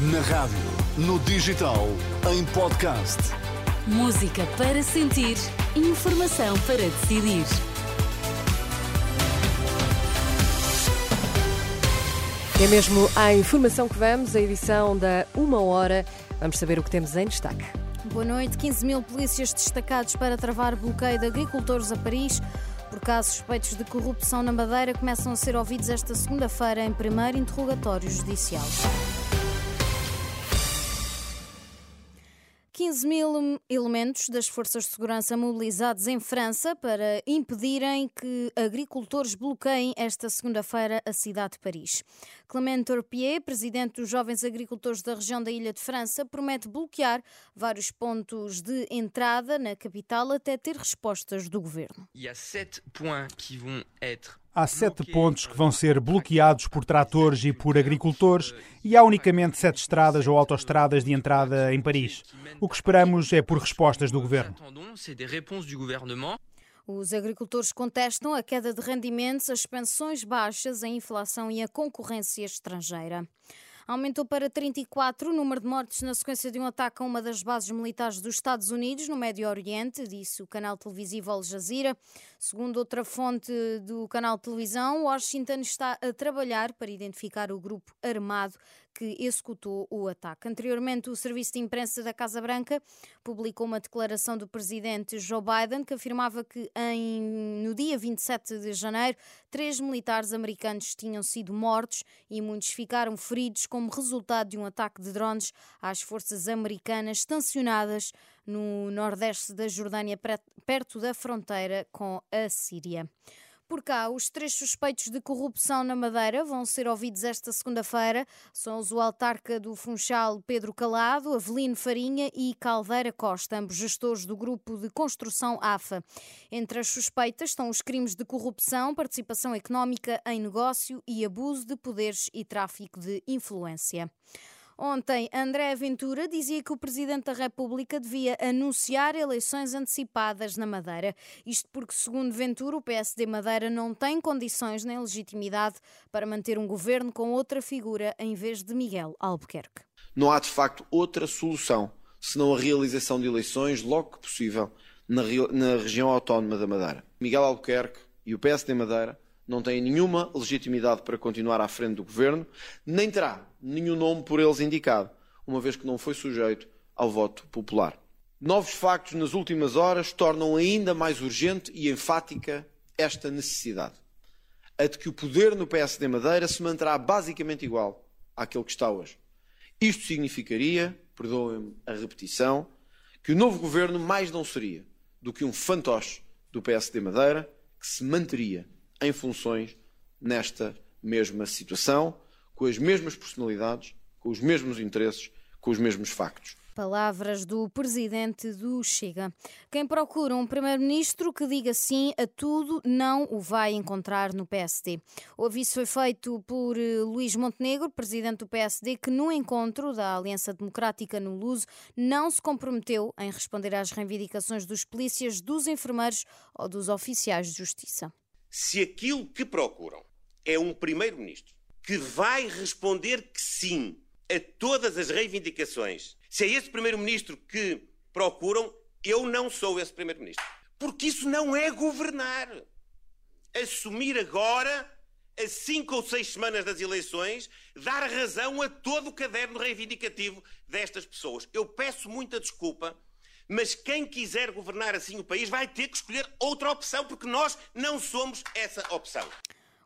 Na rádio, no digital, em podcast. Música para sentir, informação para decidir. É mesmo à informação que vamos, a edição da Uma Hora. Vamos saber o que temos em destaque. Boa noite. 15 mil polícias destacados para travar bloqueio de agricultores a Paris. Por casos suspeitos de corrupção na Madeira, começam a ser ouvidos esta segunda-feira em primeiro interrogatório judicial. 15 mil elementos das forças de segurança mobilizados em França para impedirem que agricultores bloqueiem esta segunda-feira a cidade de Paris. Clément Torpier, presidente dos Jovens Agricultores da região da Ilha de França, promete bloquear vários pontos de entrada na capital até ter respostas do governo. A sept points qui vont être Há sete pontos que vão ser bloqueados por tratores e por agricultores e há unicamente sete estradas ou autoestradas de entrada em Paris. O que esperamos é por respostas do governo. Os agricultores contestam a queda de rendimentos, as pensões baixas, a inflação e a concorrência estrangeira. Aumentou para 34 o número de mortes na sequência de um ataque a uma das bases militares dos Estados Unidos no Médio Oriente, disse o canal televisivo Al Jazeera. Segundo outra fonte do canal televisão, Washington está a trabalhar para identificar o grupo armado que executou o ataque. Anteriormente, o Serviço de Imprensa da Casa Branca publicou uma declaração do presidente Joe Biden que afirmava que em, no dia 27 de janeiro, três militares americanos tinham sido mortos e muitos ficaram feridos como resultado de um ataque de drones às forças americanas estacionadas no nordeste da Jordânia, perto da fronteira com a Síria. Por cá, os três suspeitos de corrupção na Madeira vão ser ouvidos esta segunda-feira. São os o autarca do Funchal Pedro Calado, Avelino Farinha e Caldeira Costa, ambos gestores do grupo de construção AFA. Entre as suspeitas estão os crimes de corrupção, participação económica em negócio e abuso de poderes e tráfico de influência. Ontem, André Ventura dizia que o Presidente da República devia anunciar eleições antecipadas na Madeira. Isto porque, segundo Ventura, o PSD Madeira não tem condições nem legitimidade para manter um governo com outra figura em vez de Miguel Albuquerque. Não há de facto outra solução senão a realização de eleições logo que possível na, na região autónoma da Madeira. Miguel Albuquerque e o PSD Madeira não têm nenhuma legitimidade para continuar à frente do governo, nem terá nenhum nome por eles indicado, uma vez que não foi sujeito ao voto popular. Novos factos nas últimas horas tornam ainda mais urgente e enfática esta necessidade. A de que o poder no PSD Madeira se manterá basicamente igual àquele que está hoje. Isto significaria, perdoem-me a repetição, que o novo governo mais não seria do que um fantoche do PSD Madeira que se manteria em funções nesta mesma situação, com as mesmas personalidades, com os mesmos interesses, com os mesmos factos. Palavras do presidente do Chega. Quem procura um primeiro-ministro que diga sim a tudo não o vai encontrar no PSD. O aviso foi feito por eh, Luís Montenegro, presidente do PSD, que no encontro da Aliança Democrática no Luso não se comprometeu em responder às reivindicações dos polícias, dos enfermeiros ou dos oficiais de justiça. Se aquilo que procuram é um primeiro-ministro que vai responder que sim a todas as reivindicações, se é esse primeiro-ministro que procuram, eu não sou esse primeiro-ministro. Porque isso não é governar. Assumir agora, a cinco ou seis semanas das eleições, dar razão a todo o caderno reivindicativo destas pessoas. Eu peço muita desculpa, mas quem quiser governar assim o país vai ter que escolher outra opção, porque nós não somos essa opção.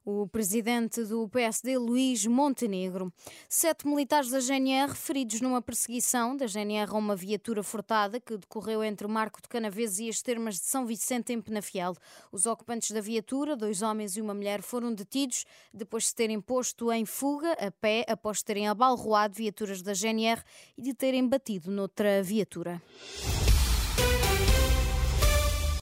O presidente do PSD, Luís Montenegro. Sete militares da GNR feridos numa perseguição da GNR a uma viatura furtada que decorreu entre o Marco de Canaves e as termas de São Vicente, em Penafiel. Os ocupantes da viatura, dois homens e uma mulher, foram detidos depois de terem posto em fuga a pé após terem abalroado viaturas da GNR e de terem batido noutra viatura. Yeah.